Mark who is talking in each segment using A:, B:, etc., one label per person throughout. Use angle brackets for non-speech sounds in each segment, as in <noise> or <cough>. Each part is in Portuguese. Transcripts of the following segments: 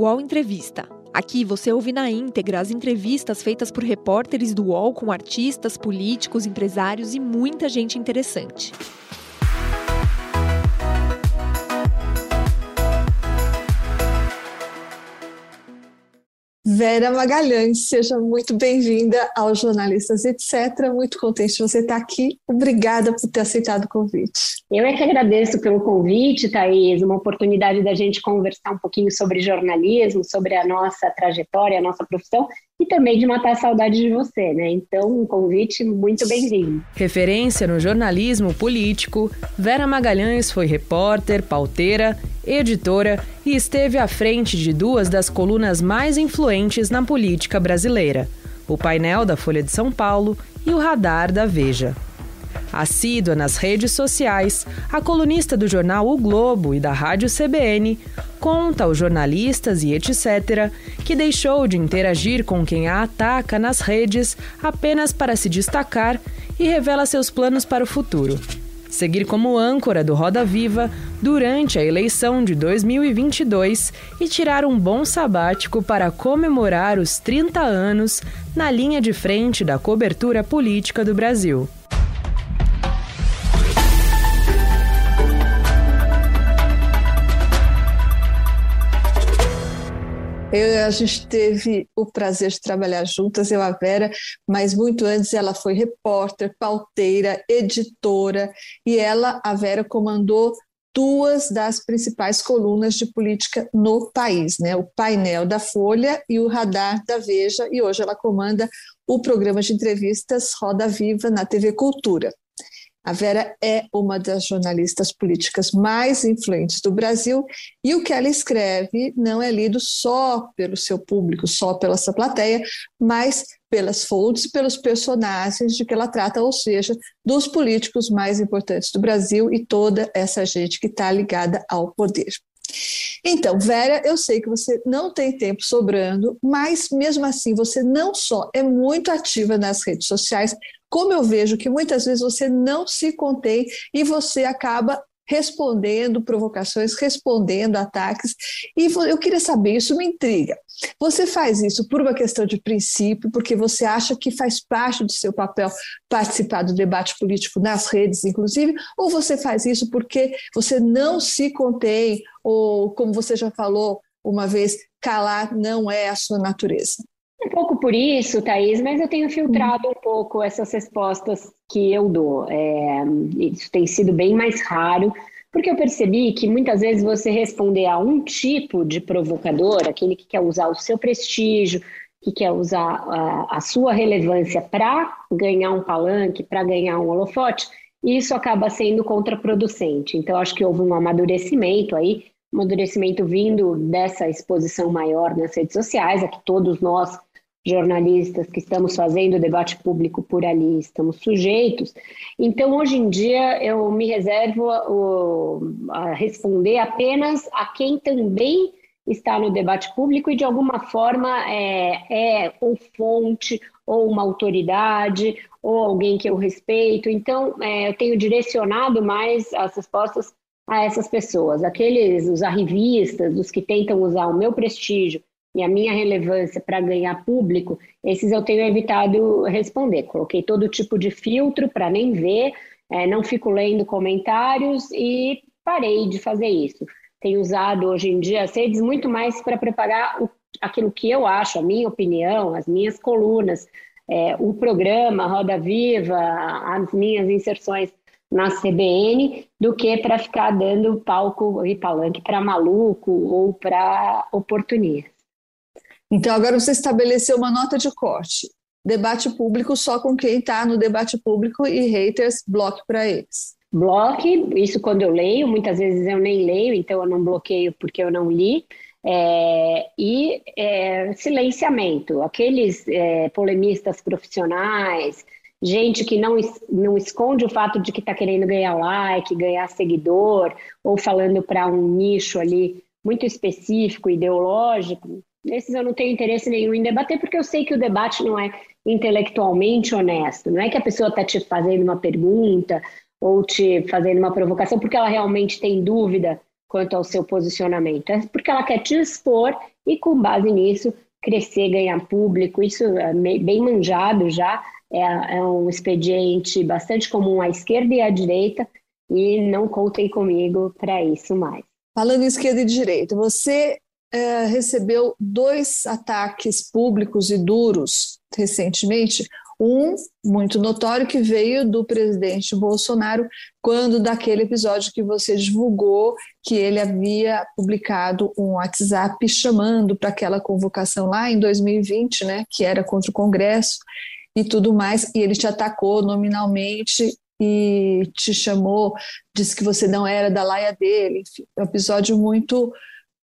A: UOL Entrevista. Aqui você ouve na íntegra as entrevistas feitas por repórteres do UOL com artistas, políticos, empresários e muita gente interessante.
B: Vera Magalhães, seja muito bem-vinda ao Jornalistas Etc. Muito contente de você estar aqui. Obrigada por ter aceitado o convite.
C: Eu é que agradeço pelo convite, Thaís, uma oportunidade da gente conversar um pouquinho sobre jornalismo, sobre a nossa trajetória, a nossa profissão e também de matar a saudade de você, né? Então, um convite muito bem-vindo.
D: Referência no jornalismo político, Vera Magalhães foi repórter, pauteira, editora e esteve à frente de duas das colunas mais influentes na política brasileira: o painel da Folha de São Paulo e o radar da Veja. Assídua nas redes sociais, a colunista do jornal O Globo e da rádio CBN conta aos jornalistas e etc. que deixou de interagir com quem a ataca nas redes apenas para se destacar e revela seus planos para o futuro. Seguir como âncora do Roda Viva durante a eleição de 2022 e tirar um bom sabático para comemorar os 30 anos na linha de frente da cobertura política do Brasil.
B: Eu, a gente teve o prazer de trabalhar juntas, eu a Vera, mas muito antes ela foi repórter, pauteira, editora, e ela, a Vera, comandou duas das principais colunas de política no país, né? o painel da Folha e o radar da Veja, e hoje ela comanda o programa de entrevistas Roda Viva na TV Cultura. A Vera é uma das jornalistas políticas mais influentes do Brasil e o que ela escreve não é lido só pelo seu público, só pela sua plateia, mas pelas fontes e pelos personagens de que ela trata, ou seja, dos políticos mais importantes do Brasil e toda essa gente que está ligada ao poder. Então, Vera, eu sei que você não tem tempo sobrando, mas mesmo assim você não só é muito ativa nas redes sociais, como eu vejo que muitas vezes você não se contém e você acaba respondendo provocações, respondendo ataques. E eu queria saber, isso me intriga. Você faz isso por uma questão de princípio, porque você acha que faz parte do seu papel participar do debate político nas redes, inclusive, ou você faz isso porque você não se contém, ou, como você já falou uma vez, calar não é a sua natureza?
C: Um pouco por isso, Thaís, mas eu tenho filtrado um pouco essas respostas que eu dou. É, isso tem sido bem mais raro, porque eu percebi que muitas vezes você responder a um tipo de provocador, aquele que quer usar o seu prestígio, que quer usar a, a sua relevância para ganhar um palanque, para ganhar um holofote, isso acaba sendo contraproducente. Então, acho que houve um amadurecimento aí, amadurecimento vindo dessa exposição maior nas redes sociais, a que todos nós jornalistas que estamos fazendo debate público por ali estamos sujeitos. Então, hoje em dia, eu me reservo a, a responder apenas a quem também está no debate público e, de alguma forma, é, é ou fonte, ou uma autoridade, ou alguém que eu respeito. Então, é, eu tenho direcionado mais as respostas a essas pessoas, aqueles, os arrivistas, os que tentam usar o meu prestígio e a minha relevância para ganhar público, esses eu tenho evitado responder. Coloquei todo tipo de filtro para nem ver, é, não fico lendo comentários e parei de fazer isso. Tenho usado hoje em dia as redes muito mais para preparar o, aquilo que eu acho, a minha opinião, as minhas colunas, é, o programa Roda Viva, as minhas inserções na CBN, do que para ficar dando palco e palanque para maluco ou para oportunista.
B: Então, agora você estabeleceu uma nota de corte. Debate público só com quem está no debate público e haters, bloque para eles.
C: Bloque, isso quando eu leio, muitas vezes eu nem leio, então eu não bloqueio porque eu não li. É, e é, silenciamento, aqueles é, polemistas profissionais, gente que não, não esconde o fato de que está querendo ganhar like, ganhar seguidor, ou falando para um nicho ali muito específico, ideológico, esses eu não tenho interesse nenhum em debater, porque eu sei que o debate não é intelectualmente honesto. Não é que a pessoa está te fazendo uma pergunta ou te fazendo uma provocação porque ela realmente tem dúvida quanto ao seu posicionamento. É porque ela quer te expor e, com base nisso, crescer, ganhar público. Isso é bem manjado já. É, é um expediente bastante comum à esquerda e à direita, e não contem comigo para isso mais.
B: Falando em esquerda e direita, você é, recebeu dois ataques públicos e duros recentemente. Um muito notório que veio do presidente Bolsonaro, quando daquele episódio que você divulgou que ele havia publicado um WhatsApp chamando para aquela convocação lá em 2020, né, que era contra o Congresso e tudo mais, e ele te atacou nominalmente e te chamou, disse que você não era da laia dele, enfim, é um episódio muito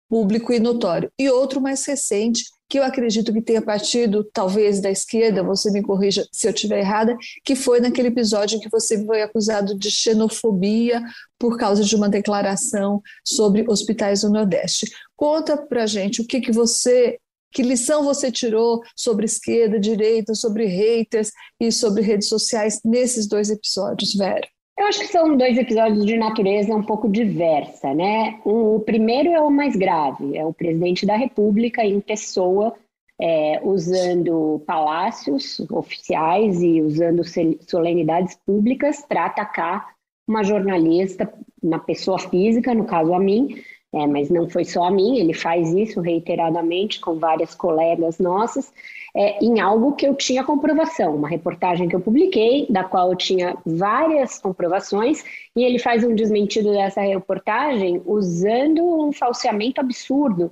B: público e notório. E outro mais recente, que eu acredito que tenha partido, talvez, da esquerda, você me corrija se eu estiver errada, que foi naquele episódio em que você foi acusado de xenofobia por causa de uma declaração sobre hospitais do Nordeste. Conta pra gente o que, que você. Que lição você tirou sobre esquerda, direita, sobre haters e sobre redes sociais nesses dois episódios, Vera?
C: Eu acho que são dois episódios de natureza um pouco diversa, né? O primeiro é o mais grave, é o presidente da República em pessoa, é, usando palácios oficiais e usando solenidades públicas para atacar uma jornalista, uma pessoa física, no caso a mim, é, mas não foi só a mim, ele faz isso reiteradamente com várias colegas nossas, é, em algo que eu tinha comprovação, uma reportagem que eu publiquei, da qual eu tinha várias comprovações, e ele faz um desmentido dessa reportagem usando um falseamento absurdo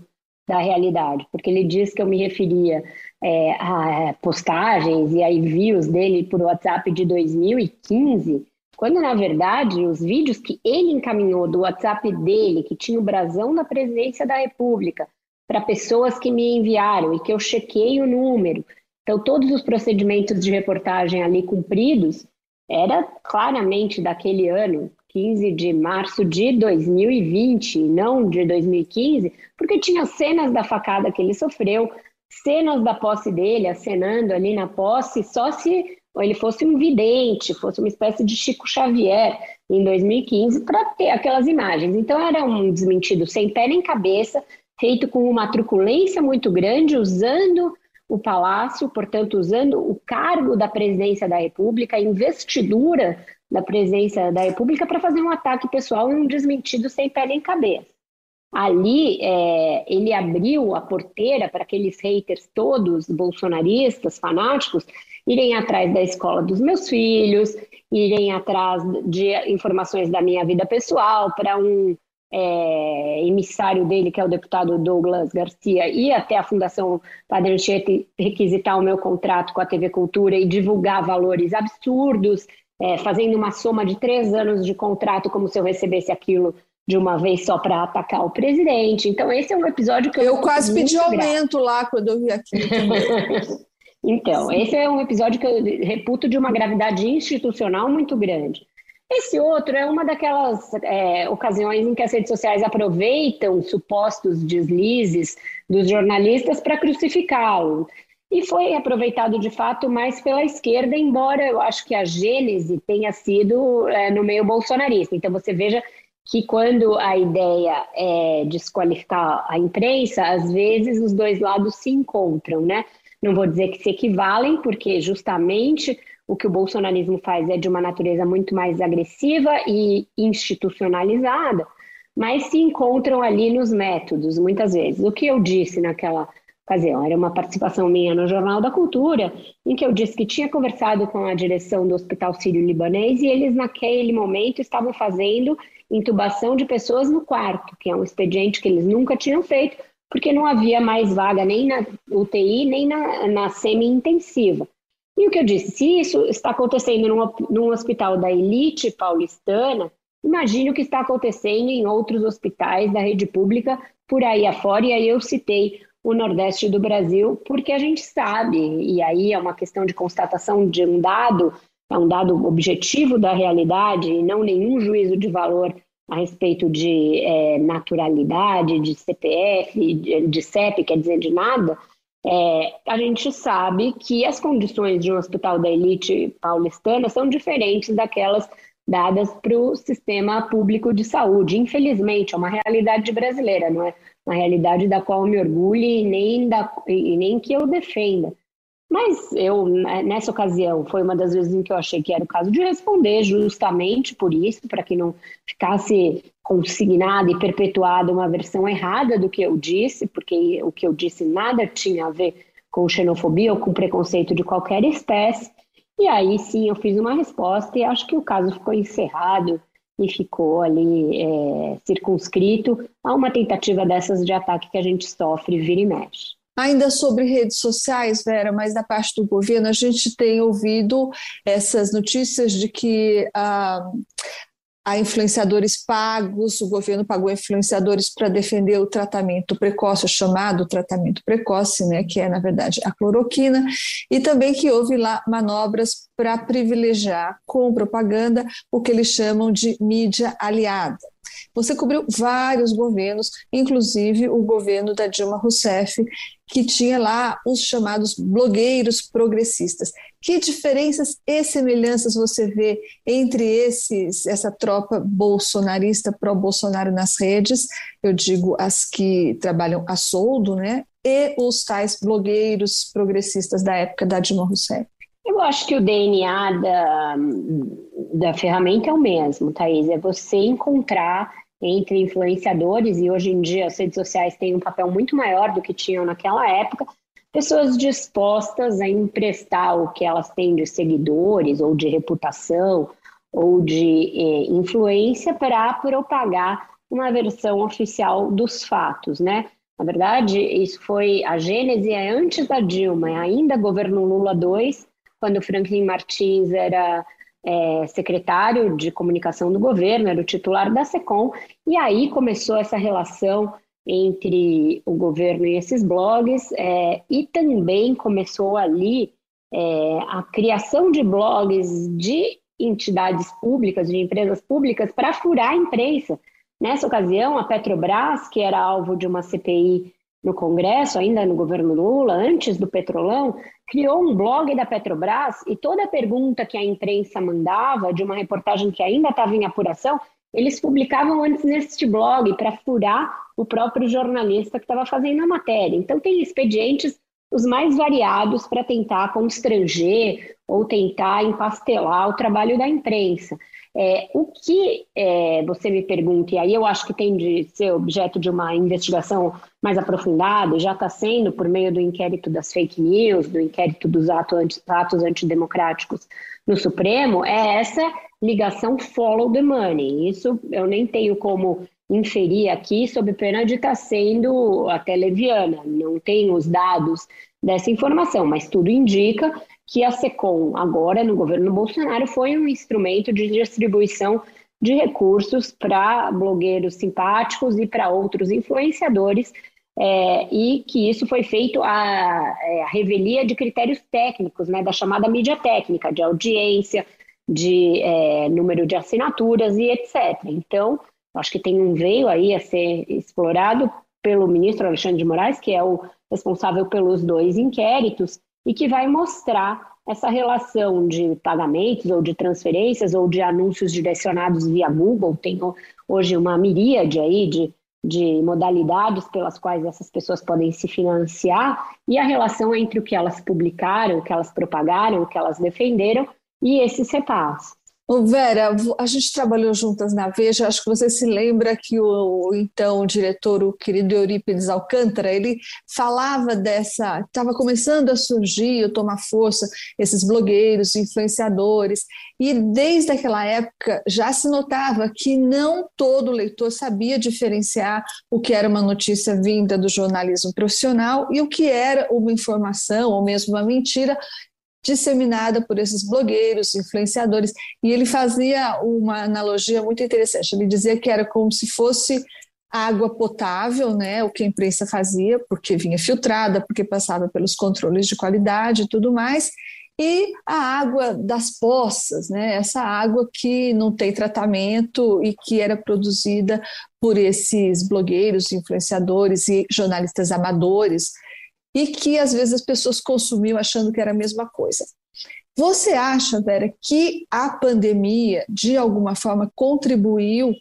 C: da realidade, porque ele diz que eu me referia é, a postagens e a envios dele por WhatsApp de 2015, quando na verdade os vídeos que ele encaminhou do WhatsApp dele, que tinha o brasão da presidência da República, para pessoas que me enviaram e que eu chequei o número. Então, todos os procedimentos de reportagem ali cumpridos era claramente daquele ano, 15 de março de 2020, não de 2015, porque tinha cenas da facada que ele sofreu, cenas da posse dele, acenando ali na posse, só se ele fosse um vidente, fosse uma espécie de Chico Xavier em 2015, para ter aquelas imagens. Então, era um desmentido sem pé nem cabeça, feito com uma truculência muito grande, usando o palácio, portanto, usando o cargo da presidência da República, a investidura da presidência da República para fazer um ataque pessoal e um desmentido sem pé nem cabeça. Ali, é, ele abriu a porteira para aqueles haters todos, bolsonaristas, fanáticos, irem atrás da escola dos meus filhos, irem atrás de informações da minha vida pessoal, para um é, emissário dele, que é o deputado Douglas Garcia, e até a Fundação Padre Anchieta requisitar o meu contrato com a TV Cultura e divulgar valores absurdos, é, fazendo uma soma de três anos de contrato, como se eu recebesse aquilo de uma vez só para atacar o presidente. Então, esse é um episódio que eu.
B: Eu quase pedi aumento lá quando eu vi aquilo <laughs>
C: então, esse é um episódio que eu reputo de uma gravidade institucional muito grande. Esse outro é uma daquelas é, ocasiões em que as redes sociais aproveitam supostos deslizes dos jornalistas para crucificá-lo. E foi aproveitado de fato mais pela esquerda, embora eu acho que a gênese tenha sido é, no meio bolsonarista. Então você veja que quando a ideia é desqualificar a imprensa, às vezes os dois lados se encontram, né? Não vou dizer que se equivalem, porque justamente o que o bolsonarismo faz é de uma natureza muito mais agressiva e institucionalizada, mas se encontram ali nos métodos, muitas vezes. O que eu disse naquela ocasião era uma participação minha no Jornal da Cultura, em que eu disse que tinha conversado com a direção do Hospital Sírio-Libanês e eles, naquele momento, estavam fazendo intubação de pessoas no quarto, que é um expediente que eles nunca tinham feito, porque não havia mais vaga nem na UTI, nem na, na semi-intensiva. E o que eu disse, se isso está acontecendo num, num hospital da elite paulistana, imagine o que está acontecendo em outros hospitais da rede pública por aí afora. E aí eu citei o Nordeste do Brasil, porque a gente sabe, e aí é uma questão de constatação de um dado, é um dado objetivo da realidade, e não nenhum juízo de valor a respeito de é, naturalidade, de CPF, de, de CEP, quer dizer, de nada, é, a gente sabe que as condições de um hospital da elite paulistana são diferentes daquelas dadas para o sistema público de saúde. Infelizmente, é uma realidade brasileira, não é uma realidade da qual eu me orgulho e nem, da, e nem que eu defenda. Mas eu, né, nessa ocasião, foi uma das vezes em que eu achei que era o caso de responder justamente por isso, para que não ficasse consignada e perpetuada uma versão errada do que eu disse, porque o que eu disse nada tinha a ver com xenofobia ou com preconceito de qualquer espécie. E aí sim eu fiz uma resposta e acho que o caso ficou encerrado e ficou ali é, circunscrito a uma tentativa dessas de ataque que a gente sofre vira e mexe.
B: Ainda sobre redes sociais, Vera, mas da parte do governo, a gente tem ouvido essas notícias de que ah, influenciadores pagos, o governo pagou influenciadores para defender o tratamento precoce, o chamado tratamento precoce, né, que é, na verdade, a cloroquina, e também que houve lá manobras para privilegiar com propaganda o que eles chamam de mídia aliada. Você cobriu vários governos, inclusive o governo da Dilma Rousseff, que tinha lá os chamados blogueiros progressistas. Que diferenças e semelhanças você vê entre esses, essa tropa bolsonarista pró-Bolsonaro nas redes, eu digo as que trabalham a soldo, né, e os tais blogueiros progressistas da época da Dilma Rousseff?
C: Eu acho que o DNA da, da ferramenta é o mesmo, Thaís. É você encontrar entre influenciadores, e hoje em dia as redes sociais têm um papel muito maior do que tinham naquela época, pessoas dispostas a emprestar o que elas têm de seguidores, ou de reputação, ou de eh, influência para propagar uma versão oficial dos fatos, né? Na verdade, isso foi a gênese é antes da Dilma, é ainda governo Lula II, quando Franklin Martins era é, secretário de comunicação do governo, era o titular da SECOM, e aí começou essa relação entre o governo e esses blogs, é, e também começou ali é, a criação de blogs de entidades públicas, de empresas públicas, para furar a imprensa. Nessa ocasião, a Petrobras, que era alvo de uma CPI no Congresso, ainda no governo Lula, antes do Petrolão, criou um blog da Petrobras e toda pergunta que a imprensa mandava, de uma reportagem que ainda estava em apuração, eles publicavam antes neste blog para furar o próprio jornalista que estava fazendo a matéria. Então, tem expedientes os mais variados para tentar constranger ou tentar empastelar o trabalho da imprensa. É, o que é, você me pergunta, e aí eu acho que tem de ser objeto de uma investigação mais aprofundada, já está sendo por meio do inquérito das fake news, do inquérito dos atos, atos antidemocráticos no Supremo, é essa ligação follow the money. Isso eu nem tenho como inferir aqui, sob pena de estar tá sendo até leviana, não tenho os dados dessa informação, mas tudo indica que a SECOM, agora no governo Bolsonaro, foi um instrumento de distribuição de recursos para blogueiros simpáticos e para outros influenciadores, é, e que isso foi feito a, é, revelia de critérios técnicos, né, da chamada mídia técnica, de audiência, de é, número de assinaturas e etc. Então, acho que tem um veio aí a ser explorado pelo ministro Alexandre de Moraes, que é o responsável pelos dois inquéritos, e que vai mostrar essa relação de pagamentos ou de transferências ou de anúncios direcionados via Google. Tem hoje uma miríade aí de, de modalidades pelas quais essas pessoas podem se financiar e a relação entre o que elas publicaram, o que elas propagaram, o que elas defenderam e esses repasses.
B: Ô Vera, a gente trabalhou juntas na Veja, acho que você se lembra que o, então o diretor, o querido Eurípides Alcântara, ele falava dessa, estava começando a surgir, tomar força, esses blogueiros, influenciadores, e desde aquela época já se notava que não todo leitor sabia diferenciar o que era uma notícia vinda do jornalismo profissional e o que era uma informação ou mesmo uma mentira disseminada por esses blogueiros, influenciadores, e ele fazia uma analogia muito interessante. Ele dizia que era como se fosse água potável, né, o que a imprensa fazia, porque vinha filtrada, porque passava pelos controles de qualidade e tudo mais, e a água das poças, né, essa água que não tem tratamento e que era produzida por esses blogueiros, influenciadores e jornalistas amadores, e que às vezes as pessoas consumiam achando que era a mesma coisa. Você acha, Vera, que a pandemia, de alguma forma, contribuiu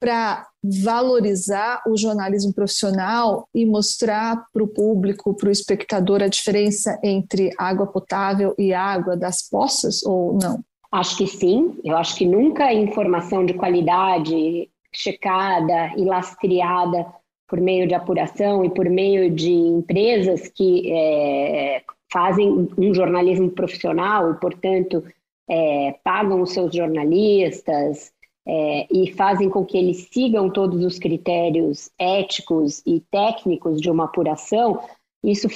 B: para valorizar o jornalismo profissional e mostrar para o público, para o espectador, a diferença entre água potável e água das poças, ou não?
C: Acho que sim. Eu acho que nunca a informação de qualidade checada e lastreada por meio de apuração e por meio de empresas que é, fazem um jornalismo profissional e, portanto, é, pagam os seus jornalistas é, e fazem com que eles sigam todos os critérios éticos e técnicos de uma apuração, isso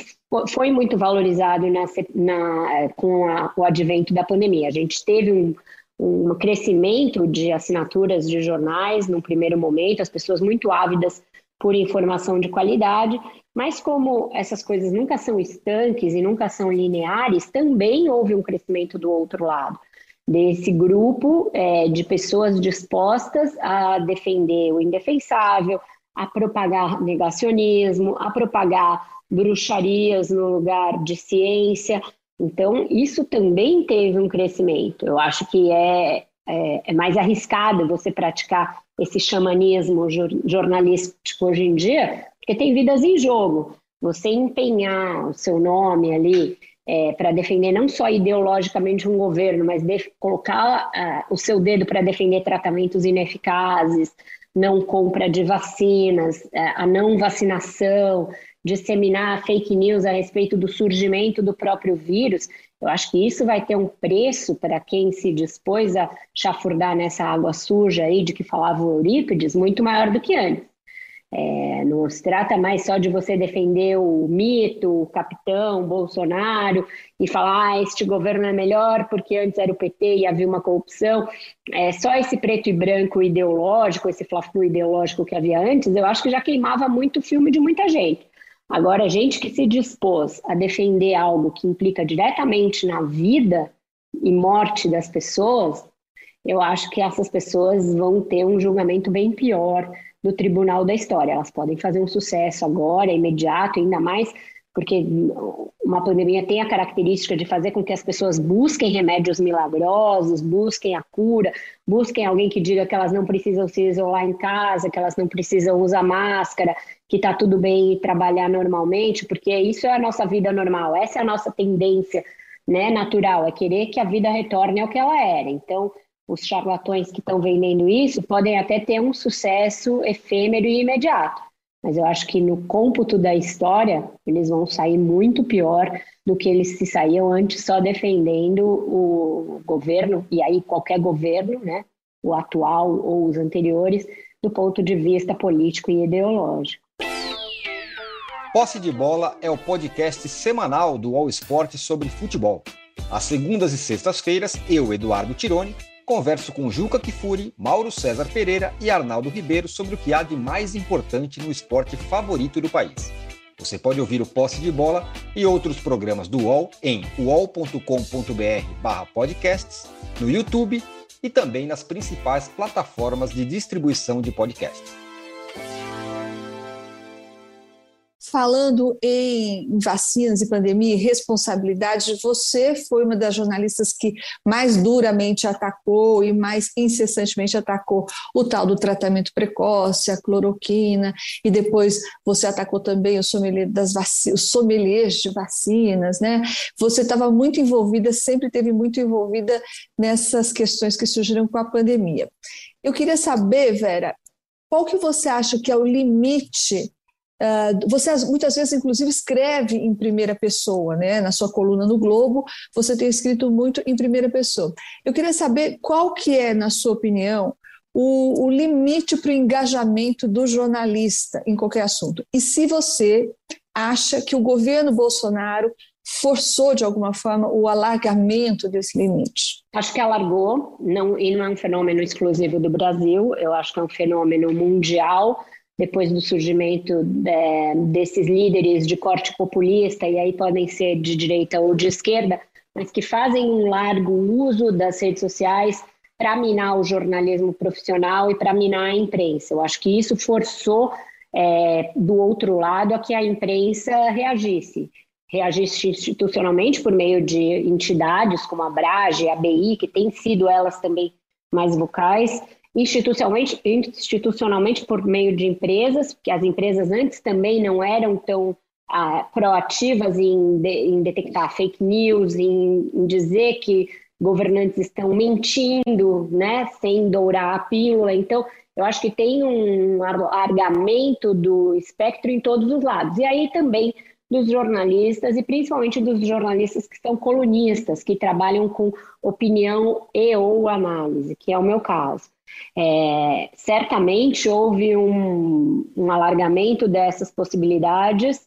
C: foi muito valorizado na, na, com a, o advento da pandemia. A gente teve um, um crescimento de assinaturas de jornais no primeiro momento, as pessoas muito ávidas por informação de qualidade, mas como essas coisas nunca são estanques e nunca são lineares, também houve um crescimento do outro lado, desse grupo é, de pessoas dispostas a defender o indefensável, a propagar negacionismo, a propagar bruxarias no lugar de ciência. Então, isso também teve um crescimento. Eu acho que é, é, é mais arriscado você praticar esse xamanismo jornalístico hoje em dia, porque tem vidas em jogo. Você empenhar o seu nome ali é, para defender não só ideologicamente um governo, mas colocar uh, o seu dedo para defender tratamentos ineficazes, não compra de vacinas, uh, a não vacinação, disseminar fake news a respeito do surgimento do próprio vírus. Eu acho que isso vai ter um preço para quem se dispôs a chafurdar nessa água suja aí de que falava o Eurípides, muito maior do que antes. É, não se trata mais só de você defender o mito, o capitão, Bolsonaro, e falar ah, este governo é melhor porque antes era o PT e havia uma corrupção. É, só esse preto e branco ideológico, esse fla ideológico que havia antes, eu acho que já queimava muito o filme de muita gente. Agora, gente que se dispôs a defender algo que implica diretamente na vida e morte das pessoas, eu acho que essas pessoas vão ter um julgamento bem pior do tribunal da história. Elas podem fazer um sucesso agora, imediato, ainda mais porque uma pandemia tem a característica de fazer com que as pessoas busquem remédios milagrosos, busquem a cura, busquem alguém que diga que elas não precisam se isolar em casa, que elas não precisam usar máscara, que está tudo bem trabalhar normalmente, porque isso é a nossa vida normal, essa é a nossa tendência né, natural, é querer que a vida retorne ao que ela era. Então, os charlatões que estão vendendo isso podem até ter um sucesso efêmero e imediato, mas eu acho que no cômputo da história eles vão sair muito pior do que eles se saíam antes só defendendo o governo, e aí qualquer governo, né, o atual ou os anteriores, do ponto de vista político e ideológico.
E: Posse de Bola é o podcast semanal do All Sport sobre futebol. Às segundas e sextas-feiras, eu, Eduardo Tironi, converso com Juca Kifuri, Mauro César Pereira e Arnaldo Ribeiro sobre o que há de mais importante no esporte favorito do país. Você pode ouvir o Posse de Bola e outros programas do UOL em uol.com.br/podcasts, no YouTube e também nas principais plataformas de distribuição de podcasts.
B: Falando em vacinas e pandemia e responsabilidade, você foi uma das jornalistas que mais duramente atacou e mais incessantemente atacou o tal do tratamento precoce, a cloroquina, e depois você atacou também o sommelier das vacinas, os sommeliers de vacinas, né? Você estava muito envolvida, sempre teve muito envolvida nessas questões que surgiram com a pandemia. Eu queria saber, Vera, qual que você acha que é o limite Uh, você muitas vezes, inclusive, escreve em primeira pessoa, né? Na sua coluna no Globo, você tem escrito muito em primeira pessoa. Eu queria saber qual que é, na sua opinião, o, o limite para o engajamento do jornalista em qualquer assunto. E se você acha que o governo Bolsonaro forçou de alguma forma o alargamento desse limite?
C: Acho que alargou, não, e não é um fenômeno exclusivo do Brasil, eu acho que é um fenômeno mundial depois do surgimento é, desses líderes de corte populista, e aí podem ser de direita ou de esquerda, mas que fazem um largo uso das redes sociais para minar o jornalismo profissional e para minar a imprensa. Eu acho que isso forçou é, do outro lado a que a imprensa reagisse. reagir institucionalmente por meio de entidades como a Brage, a BI, que têm sido elas também mais vocais, institucionalmente, institucionalmente por meio de empresas, porque as empresas antes também não eram tão ah, proativas em, de, em, detectar fake news, em, em, dizer que governantes estão mentindo, né, sem dourar a pílula. Então, eu acho que tem um alargamento do espectro em todos os lados. E aí também dos jornalistas e principalmente dos jornalistas que são colunistas, que trabalham com opinião e ou análise, que é o meu caso. É, certamente houve um, um alargamento dessas possibilidades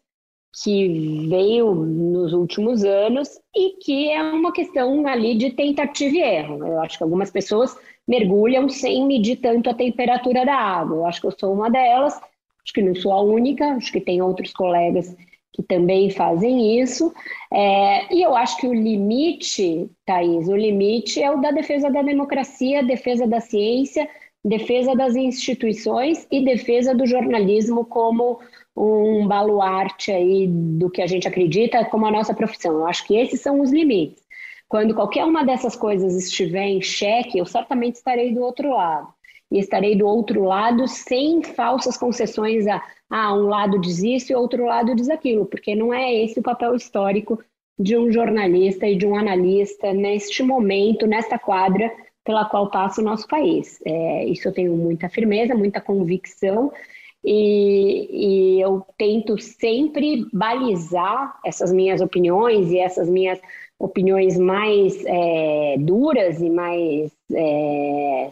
C: que veio nos últimos anos e que é uma questão ali de tentativa e erro. Eu acho que algumas pessoas mergulham sem medir tanto a temperatura da água. Eu acho que eu sou uma delas, acho que não sou a única, acho que tem outros colegas que também fazem isso. É, e eu acho que o limite, Thaís, o limite é o da defesa da democracia, defesa da ciência, defesa das instituições e defesa do jornalismo como um baluarte aí do que a gente acredita como a nossa profissão. Eu acho que esses são os limites. Quando qualquer uma dessas coisas estiver em xeque, eu certamente estarei do outro lado. E estarei do outro lado sem falsas concessões a ah, um lado diz isso e outro lado diz aquilo, porque não é esse o papel histórico de um jornalista e de um analista neste momento, nesta quadra pela qual passa o nosso país. É, isso eu tenho muita firmeza, muita convicção, e, e, eu tento sempre balizar essas minhas opiniões e essas minhas opiniões mais é, duras e mais é,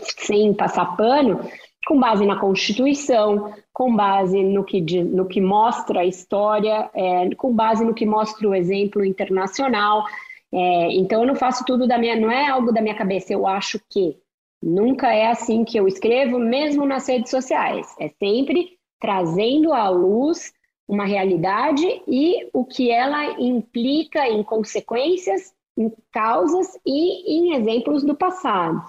C: sem passar pano, com base na Constituição, com base no que, no que mostra a história, é, com base no que mostra o exemplo internacional. É, então, eu não faço tudo da minha, não é algo da minha cabeça, eu acho que. Nunca é assim que eu escrevo, mesmo nas redes sociais. É sempre trazendo à luz uma realidade e o que ela implica em consequências, em causas e em exemplos do passado.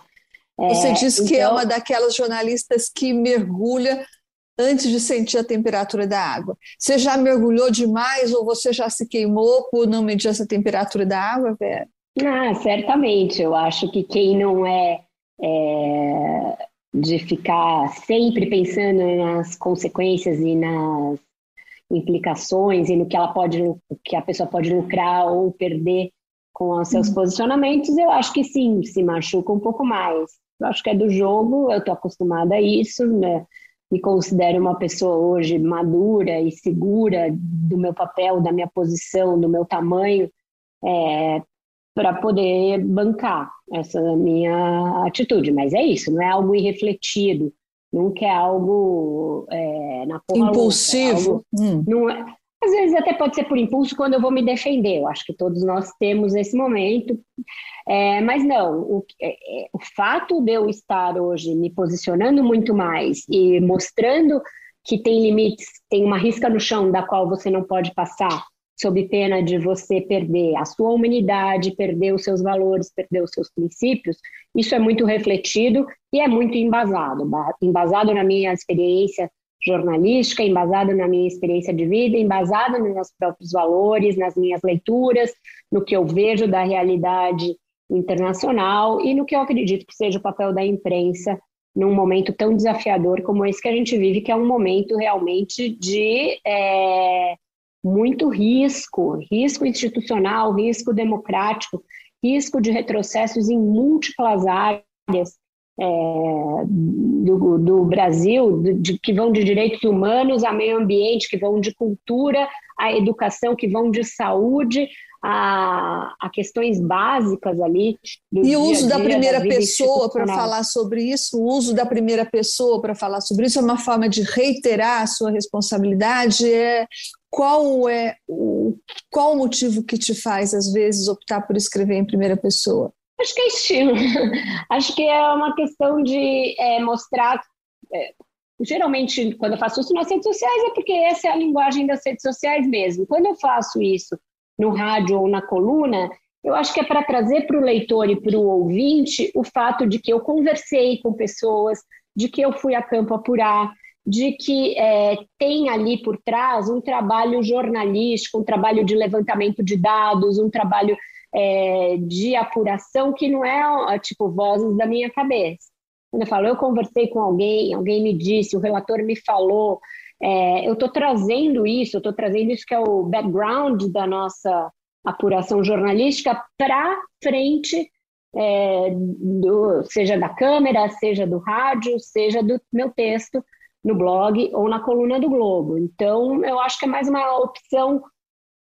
B: Você é, diz que é então... é uma daquelas jornalistas que mergulha antes de sentir a temperatura da água. Você já mergulhou demais ou você já se queimou por não medir essa temperatura da água, Vera?
C: Ah, certamente. Eu acho que quem não é, é de ficar sempre pensando nas consequências e nas implicações e no que ela pode, que a pessoa pode lucrar ou perder com os seus uhum. posicionamentos, eu acho que sim, se machuca um pouco mais eu acho que é do jogo, eu estou acostumada a isso, né? Me considero uma pessoa hoje madura e segura do meu papel, da minha posição, do meu tamanho, é, para poder bancar essa minha atitude. Mas é isso, não é algo irrefletido, nunca é algo é, na porra
B: impulsivo.
C: Louca, é algo, hum. não é, às vezes até pode ser por impulso quando eu vou me defender. Eu acho que todos nós temos esse momento. É, mas não, o, é, é, o fato de eu estar hoje me posicionando muito mais e mostrando que tem limites, tem uma risca no chão da qual você não pode passar, sob pena de você perder a sua humanidade, perder os seus valores, perder os seus princípios, isso é muito refletido e é muito embasado embasado na minha experiência jornalística, embasado na minha experiência de vida, embasado nos meus próprios valores, nas minhas leituras, no que eu vejo da realidade internacional e no que eu acredito que seja o papel da imprensa num momento tão desafiador como esse que a gente vive, que é um momento realmente de é, muito risco, risco institucional, risco democrático, risco de retrocessos em múltiplas áreas é, do, do, Brasil, de, que vão de direitos humanos a meio ambiente, que vão de cultura a educação, que vão de saúde a, a questões básicas ali.
B: e o uso da primeira da pessoa para falar sobre isso, o uso da primeira pessoa para falar sobre isso é uma forma de reiterar a sua responsabilidade. É, qual é o, qual o motivo que te faz, às vezes, optar por escrever em primeira pessoa?
C: Acho que é estilo. <laughs> Acho que é uma questão de é, mostrar. É, geralmente, quando eu faço isso nas redes sociais, é porque essa é a linguagem das redes sociais mesmo. Quando eu faço isso no rádio ou na coluna, eu acho que é para trazer para o leitor e para o ouvinte o fato de que eu conversei com pessoas, de que eu fui a campo apurar, de que é, tem ali por trás um trabalho jornalístico, um trabalho de levantamento de dados, um trabalho é, de apuração que não é tipo vozes da minha cabeça. Quando eu falo, eu conversei com alguém, alguém me disse, o relator me falou, é, eu estou trazendo isso, eu estou trazendo isso que é o background da nossa apuração jornalística para frente, é, do, seja da câmera, seja do rádio, seja do meu texto no blog ou na coluna do Globo. Então, eu acho que é mais uma opção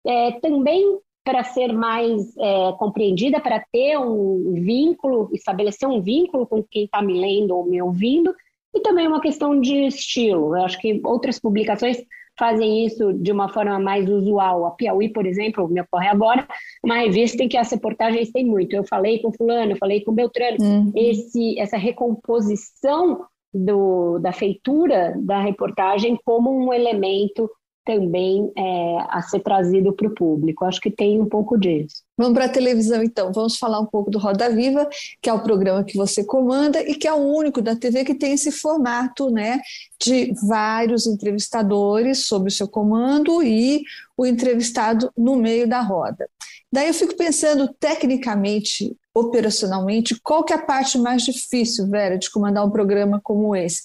C: é, também para ser mais é, compreendida, para ter um vínculo, estabelecer um vínculo com quem está me lendo ou me ouvindo, e também uma questão de estilo. Eu acho que outras publicações fazem isso de uma forma mais usual. A Piauí, por exemplo, me ocorre agora, uma revista em que as reportagens têm muito. Eu falei com fulano, eu falei com Beltrano. Uhum. Esse, essa recomposição do, da feitura da reportagem como um elemento também é, a ser trazido para o público. Acho que tem um pouco disso.
B: Vamos para a televisão, então. Vamos falar um pouco do Roda Viva, que é o programa que você comanda e que é o único da TV que tem esse formato né, de vários entrevistadores sob o seu comando e o entrevistado no meio da roda. Daí eu fico pensando, tecnicamente, operacionalmente, qual que é a parte mais difícil, Vera, de comandar um programa como esse?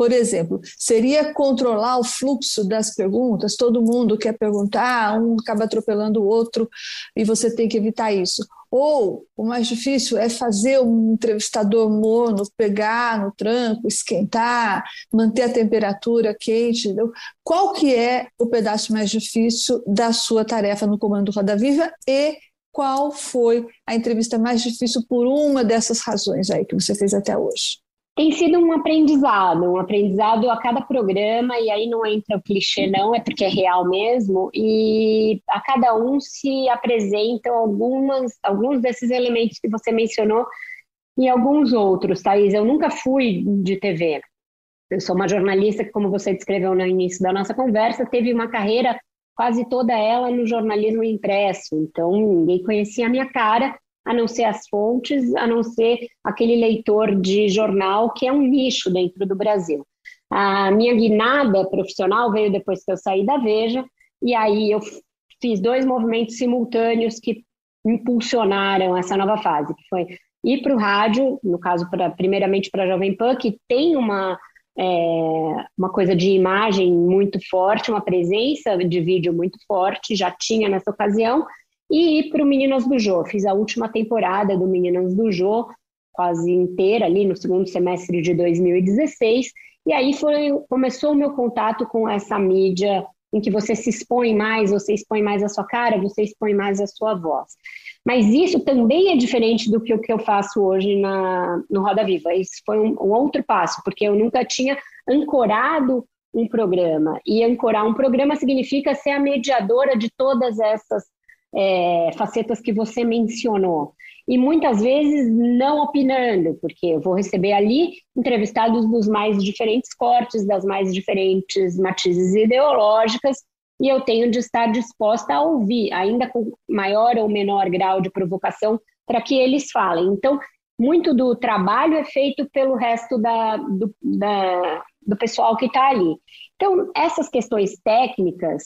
B: Por exemplo, seria controlar o fluxo das perguntas? Todo mundo quer perguntar, um acaba atropelando o outro e você tem que evitar isso. Ou o mais difícil é fazer um entrevistador mono pegar no tranco, esquentar, manter a temperatura quente. Qual que é o pedaço mais difícil da sua tarefa no Comando Roda Viva e qual foi a entrevista mais difícil por uma dessas razões aí que você fez até hoje?
C: Tem sido um aprendizado, um aprendizado a cada programa, e aí não entra o clichê, não, é porque é real mesmo, e a cada um se apresentam algumas, alguns desses elementos que você mencionou e alguns outros, Thaís. Eu nunca fui de TV. Eu sou uma jornalista que, como você descreveu no início da nossa conversa, teve uma carreira quase toda ela no jornalismo impresso, então ninguém conhecia a minha cara a não ser as fontes, a não ser aquele leitor de jornal que é um nicho dentro do Brasil. A minha guinada profissional veio depois que eu saí da Veja, e aí eu fiz dois movimentos simultâneos que impulsionaram essa nova fase, que foi ir para o rádio, no caso, pra, primeiramente para a Jovem Pan, que tem uma, é, uma coisa de imagem muito forte, uma presença de vídeo muito forte, já tinha nessa ocasião, e ir para o Meninas do Jô. Fiz a última temporada do Meninas do Jô, quase inteira ali no segundo semestre de 2016. E aí foi, começou o meu contato com essa mídia em que você se expõe mais, você expõe mais a sua cara, você expõe mais a sua voz. Mas isso também é diferente do que o que eu faço hoje na, no Roda Viva. Isso foi um, um outro passo, porque eu nunca tinha ancorado um programa. E ancorar um programa significa ser a mediadora de todas essas é, facetas que você mencionou. E muitas vezes não opinando, porque eu vou receber ali entrevistados dos mais diferentes cortes, das mais diferentes matizes ideológicas, e eu tenho de estar disposta a ouvir, ainda com maior ou menor grau de provocação, para que eles falem. Então, muito do trabalho é feito pelo resto da, do, da, do pessoal que está ali. Então, essas questões técnicas,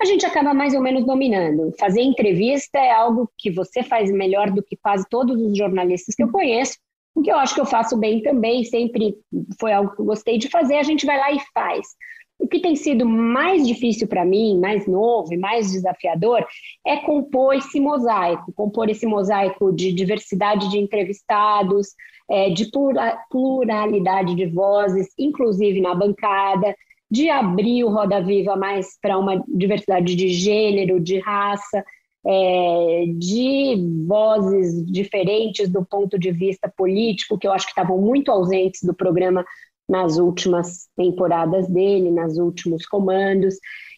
C: a gente acaba mais ou menos dominando. Fazer entrevista é algo que você faz melhor do que quase todos os jornalistas que eu conheço, o que eu acho que eu faço bem também, sempre foi algo que eu gostei de fazer, a gente vai lá e faz. O que tem sido mais difícil para mim, mais novo e mais desafiador, é compor esse mosaico, compor esse mosaico de diversidade de entrevistados, é, de pluralidade de vozes, inclusive na bancada, de abrir o Roda Viva mais para uma diversidade de gênero, de raça, é, de vozes diferentes do ponto de vista político, que eu acho que estavam muito ausentes do programa nas últimas temporadas dele, nos últimos comandos.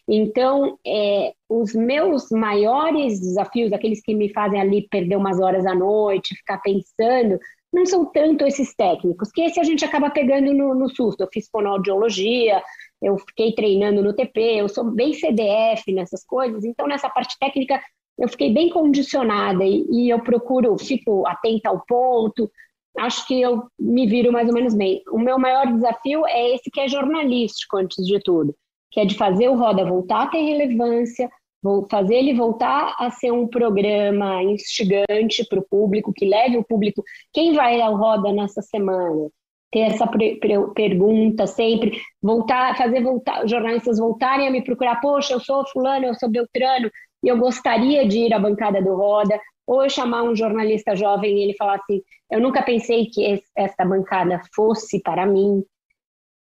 C: Então, é, os meus maiores desafios, aqueles que me fazem ali perder umas horas à noite, ficar pensando, não são tanto esses técnicos, que esse a gente acaba pegando no, no susto. Eu fiz fonoaudiologia, eu fiquei treinando no TP, eu sou bem CDF nessas coisas, então nessa parte técnica eu fiquei bem condicionada e, e eu procuro, fico atenta ao ponto. acho que eu me viro mais ou menos bem. O meu maior desafio é esse que é jornalístico, antes de tudo, que é de fazer o Roda voltar a ter relevância, vou fazer ele voltar a ser um programa instigante para o público, que leve o público. Quem vai ao Roda nessa semana? Ter essa pergunta sempre, voltar, fazer voltar, jornalistas voltarem a me procurar. Poxa, eu sou fulano, eu sou Beltrano, e eu gostaria de ir à bancada do Roda. Ou eu chamar um jornalista jovem e ele falar assim: eu nunca pensei que essa bancada fosse para mim.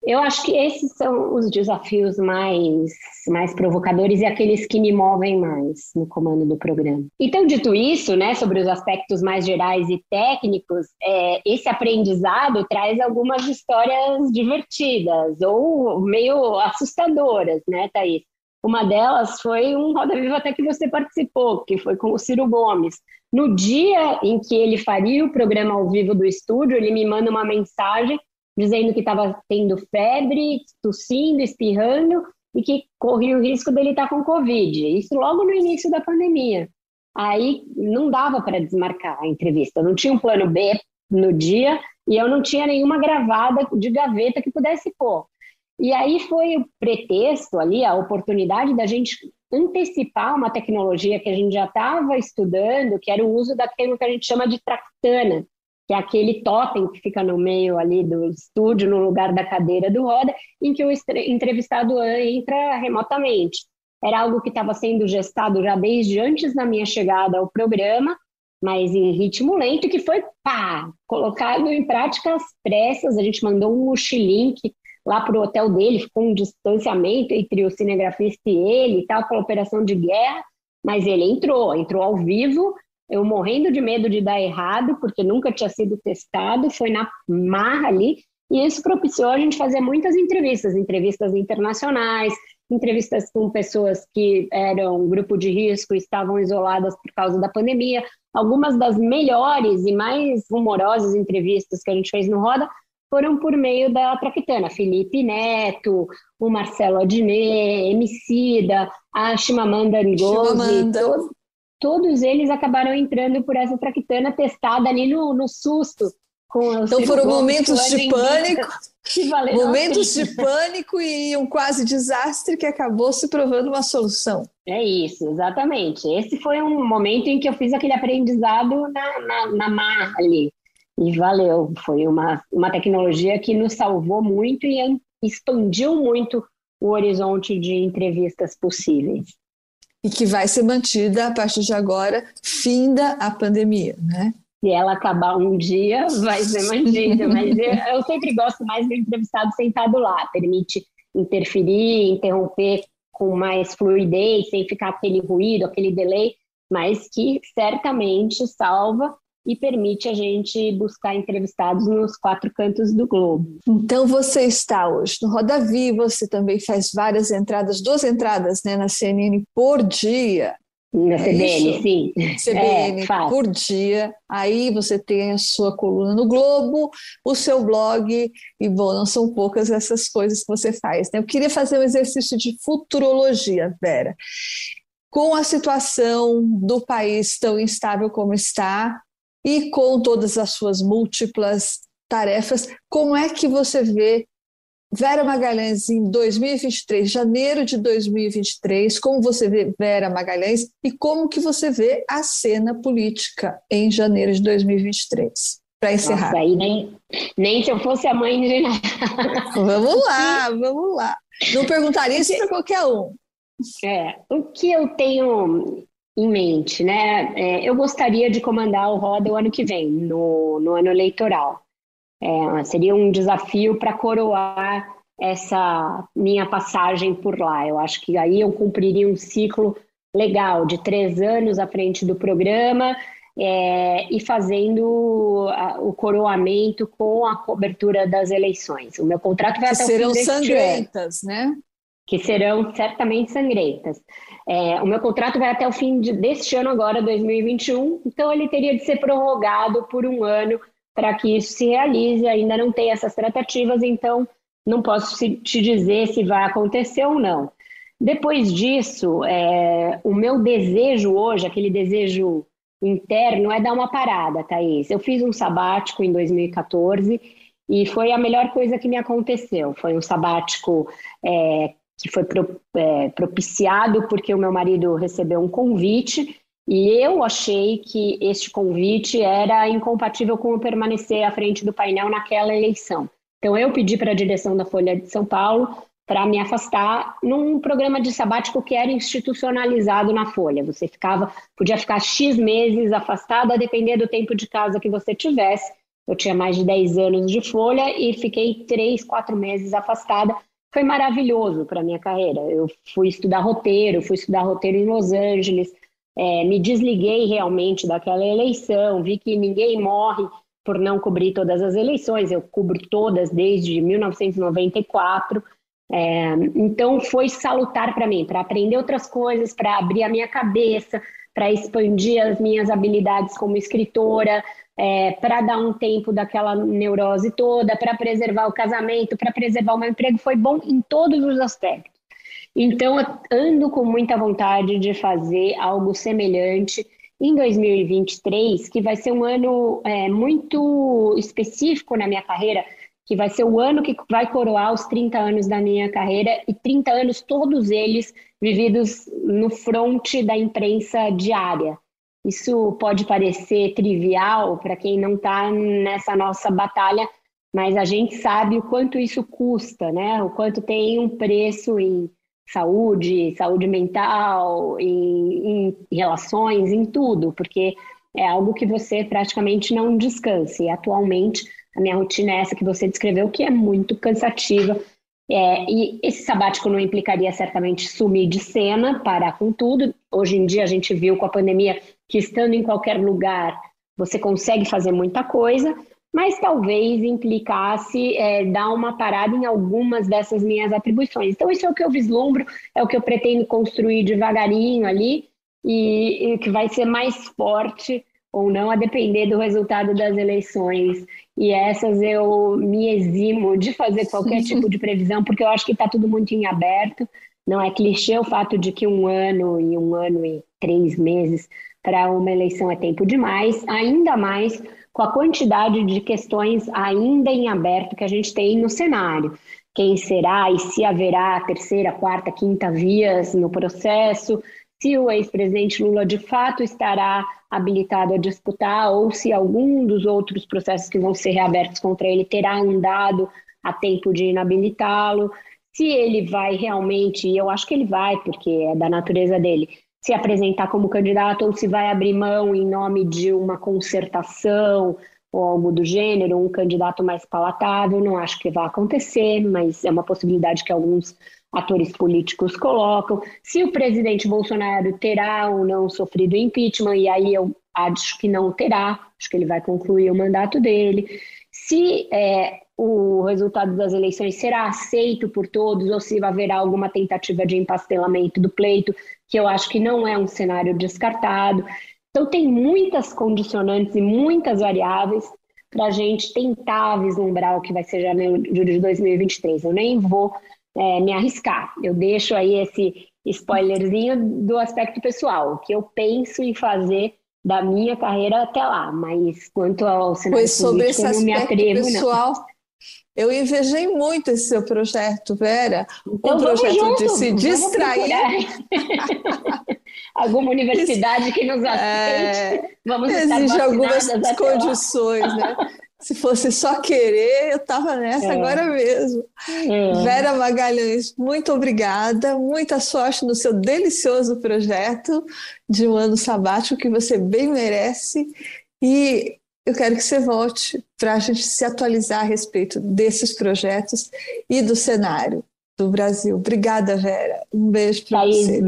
C: Eu acho que esses são os desafios mais, mais provocadores e aqueles que me movem mais no comando do programa. Então, dito isso, né, sobre os aspectos mais gerais e técnicos, é, esse aprendizado traz algumas histórias divertidas ou meio assustadoras, né, Thaís? Uma delas foi um Roda Viva até que você participou, que foi com o Ciro Gomes. No dia em que ele faria o programa ao vivo do estúdio, ele me manda uma mensagem dizendo que estava tendo febre, tossindo, espirrando e que corria o risco dele estar tá com Covid. Isso logo no início da pandemia. Aí não dava para desmarcar a entrevista, não tinha um plano B no dia e eu não tinha nenhuma gravada de gaveta que pudesse pôr. E aí foi o pretexto ali, a oportunidade da gente antecipar uma tecnologia que a gente já estava estudando, que era o uso daquilo que a gente chama de tractana, que é aquele totem que fica no meio ali do estúdio, no lugar da cadeira do roda, em que o entrevistado entra remotamente. Era algo que estava sendo gestado já desde antes da minha chegada ao programa, mas em ritmo lento, que foi pá, colocado em prática às pressas. A gente mandou um mochilink lá para o hotel dele, ficou um distanciamento entre o cinegrafista e ele e tal, aquela operação de guerra, mas ele entrou, entrou ao vivo eu morrendo de medo de dar errado, porque nunca tinha sido testado, foi na marra ali, e isso propiciou a gente fazer muitas entrevistas, entrevistas internacionais, entrevistas com pessoas que eram grupo de risco e estavam isoladas por causa da pandemia. Algumas das melhores e mais rumorosas entrevistas que a gente fez no Roda foram por meio da Traquitana. Felipe Neto, o Marcelo Adnet, Emicida, a Chimamanda Ngozi, todos, todos eles acabaram entrando por essa traquitana testada ali no, no susto.
B: então foram momentos de pânico, <laughs> momentos de pânico e um quase desastre que acabou se provando uma solução.
C: É isso, exatamente. Esse foi um momento em que eu fiz aquele aprendizado na, na, na marra ali. E valeu, foi uma, uma tecnologia que nos salvou muito e expandiu muito o horizonte de entrevistas possíveis
B: e que vai ser mantida a partir de agora, finda a pandemia, né?
C: Se ela acabar um dia, vai ser mantida, mas eu, <laughs> eu sempre gosto mais do entrevistado sentado lá, permite interferir, interromper com mais fluidez, sem ficar aquele ruído, aquele delay, mas que certamente salva e permite a gente buscar entrevistados nos quatro cantos do globo.
B: Então você está hoje no Roda Viva, você também faz várias entradas, duas entradas né, na CNN por dia.
C: Na CBN, é sim.
B: CBN é, por dia. Aí você tem a sua coluna no Globo, o seu blog, e bom, não são poucas essas coisas que você faz. Né? Eu queria fazer um exercício de futurologia, Vera. Com a situação do país tão instável como está, e com todas as suas múltiplas tarefas, como é que você vê Vera Magalhães em 2023, janeiro de 2023, como você vê Vera Magalhães e como que você vê a cena política em janeiro de 2023? Para encerrar.
C: Nossa, aí nem, nem se eu fosse a mãe de
B: Vamos lá, <laughs> vamos lá. Não perguntaria isso para qualquer um.
C: É, o que eu tenho em mente, né? É, eu gostaria de comandar o Roda o ano que vem, no, no ano eleitoral. É, seria um desafio para coroar essa minha passagem por lá. Eu acho que aí eu cumpriria um ciclo legal de três anos à frente do programa é, e fazendo a, o coroamento com a cobertura das eleições. O meu contrato vai que até
B: serão o fim sangrentas, né?
C: Que serão certamente sangrentas. É, o meu contrato vai até o fim de, deste ano agora, 2021, então ele teria de ser prorrogado por um ano para que isso se realize. Ainda não tem essas tratativas, então não posso te dizer se vai acontecer ou não. Depois disso, é, o meu desejo hoje, aquele desejo interno é dar uma parada, Thaís. Eu fiz um sabático em 2014 e foi a melhor coisa que me aconteceu. Foi um sabático é, que foi pro, é, propiciado porque o meu marido recebeu um convite e eu achei que este convite era incompatível com eu permanecer à frente do painel naquela eleição. Então eu pedi para a direção da Folha de São Paulo para me afastar num programa de sabático que era institucionalizado na Folha. Você ficava, podia ficar X meses afastado a depender do tempo de casa que você tivesse. Eu tinha mais de 10 anos de Folha e fiquei 3, 4 meses afastada. Foi maravilhoso para minha carreira. Eu fui estudar roteiro, fui estudar roteiro em Los Angeles, é, me desliguei realmente daquela eleição, vi que ninguém morre por não cobrir todas as eleições, eu cubro todas desde 1994. É, então foi salutar para mim, para aprender outras coisas, para abrir a minha cabeça, para expandir as minhas habilidades como escritora, é, para dar um tempo daquela neurose toda, para preservar o casamento, para preservar o meu emprego, foi bom em todos os aspectos. Então, ando com muita vontade de fazer algo semelhante em 2023, que vai ser um ano é, muito específico na minha carreira, que vai ser o ano que vai coroar os 30 anos da minha carreira e 30 anos todos eles vividos no fronte da imprensa diária. Isso pode parecer trivial para quem não está nessa nossa batalha, mas a gente sabe o quanto isso custa, né? O quanto tem um preço em saúde, saúde mental, em, em relações, em tudo, porque é algo que você praticamente não descansa. E atualmente a minha rotina é essa que você descreveu, que é muito cansativa. É, e esse sabático não implicaria certamente sumir de cena, parar com tudo. Hoje em dia a gente viu com a pandemia que estando em qualquer lugar você consegue fazer muita coisa, mas talvez implicasse é, dar uma parada em algumas dessas minhas atribuições. Então, isso é o que eu vislumbro, é o que eu pretendo construir devagarinho ali, e, e que vai ser mais forte ou não, a depender do resultado das eleições. E essas eu me eximo de fazer qualquer tipo de previsão, porque eu acho que está tudo muito em aberto. Não é clichê o fato de que um ano e um ano e três meses para uma eleição é tempo demais, ainda mais com a quantidade de questões ainda em aberto que a gente tem no cenário. Quem será e se haverá terceira, quarta, quinta vias no processo, se o ex-presidente Lula de fato estará habilitado a disputar ou se algum dos outros processos que vão ser reabertos contra ele terá andado a tempo de inabilitá-lo, se ele vai realmente, e eu acho que ele vai, porque é da natureza dele, se apresentar como candidato ou se vai abrir mão em nome de uma concertação ou algo do gênero, um candidato mais palatável. Não acho que vai acontecer, mas é uma possibilidade que alguns atores políticos colocam. Se o presidente Bolsonaro terá ou não sofrido impeachment, e aí eu acho que não terá, acho que ele vai concluir o mandato dele. Se é, o resultado das eleições será aceito por todos ou se haverá alguma tentativa de empastelamento do pleito, que eu acho que não é um cenário descartado. Então, tem muitas condicionantes e muitas variáveis para a gente tentar vislumbrar o que vai ser janeiro de 2023. Eu nem vou é, me arriscar. Eu deixo aí esse spoilerzinho do aspecto pessoal, o que eu penso em fazer da minha carreira até lá, mas quanto ao cenário pois sobre político, esse eu não me atrevo, pessoal, não.
B: Eu invejei muito esse seu projeto, Vera. Então, um projeto junto, de se distrair. <laughs>
C: Alguma universidade que nos aceite. É, vamos
B: exige algumas condições, né? Se fosse só querer, eu estava nessa é. agora mesmo. É. Vera Magalhães, muito obrigada, muita sorte no seu delicioso projeto de um ano sabático que você bem merece. E eu quero que você volte para a gente se atualizar a respeito desses projetos e do cenário do Brasil. Obrigada, Vera. Um beijo para você.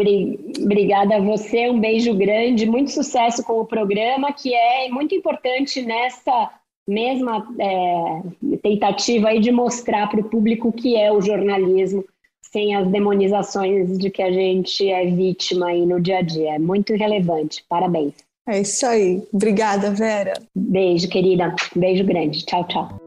C: Obrigada a você, um beijo grande, muito sucesso com o programa, que é muito importante nessa mesma é, tentativa aí de mostrar para o público o que é o jornalismo, sem as demonizações de que a gente é vítima aí no dia a dia. É muito relevante. Parabéns.
B: É isso aí. Obrigada, Vera.
C: Beijo, querida. Beijo grande. Tchau, tchau.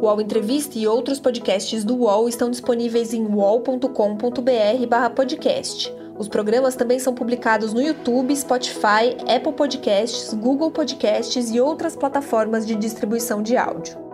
A: O UOL Entrevista e outros podcasts do UOL estão disponíveis em wall.com.br/podcast Os programas também são publicados no YouTube, Spotify, Apple Podcasts, Google Podcasts e outras plataformas de distribuição de áudio.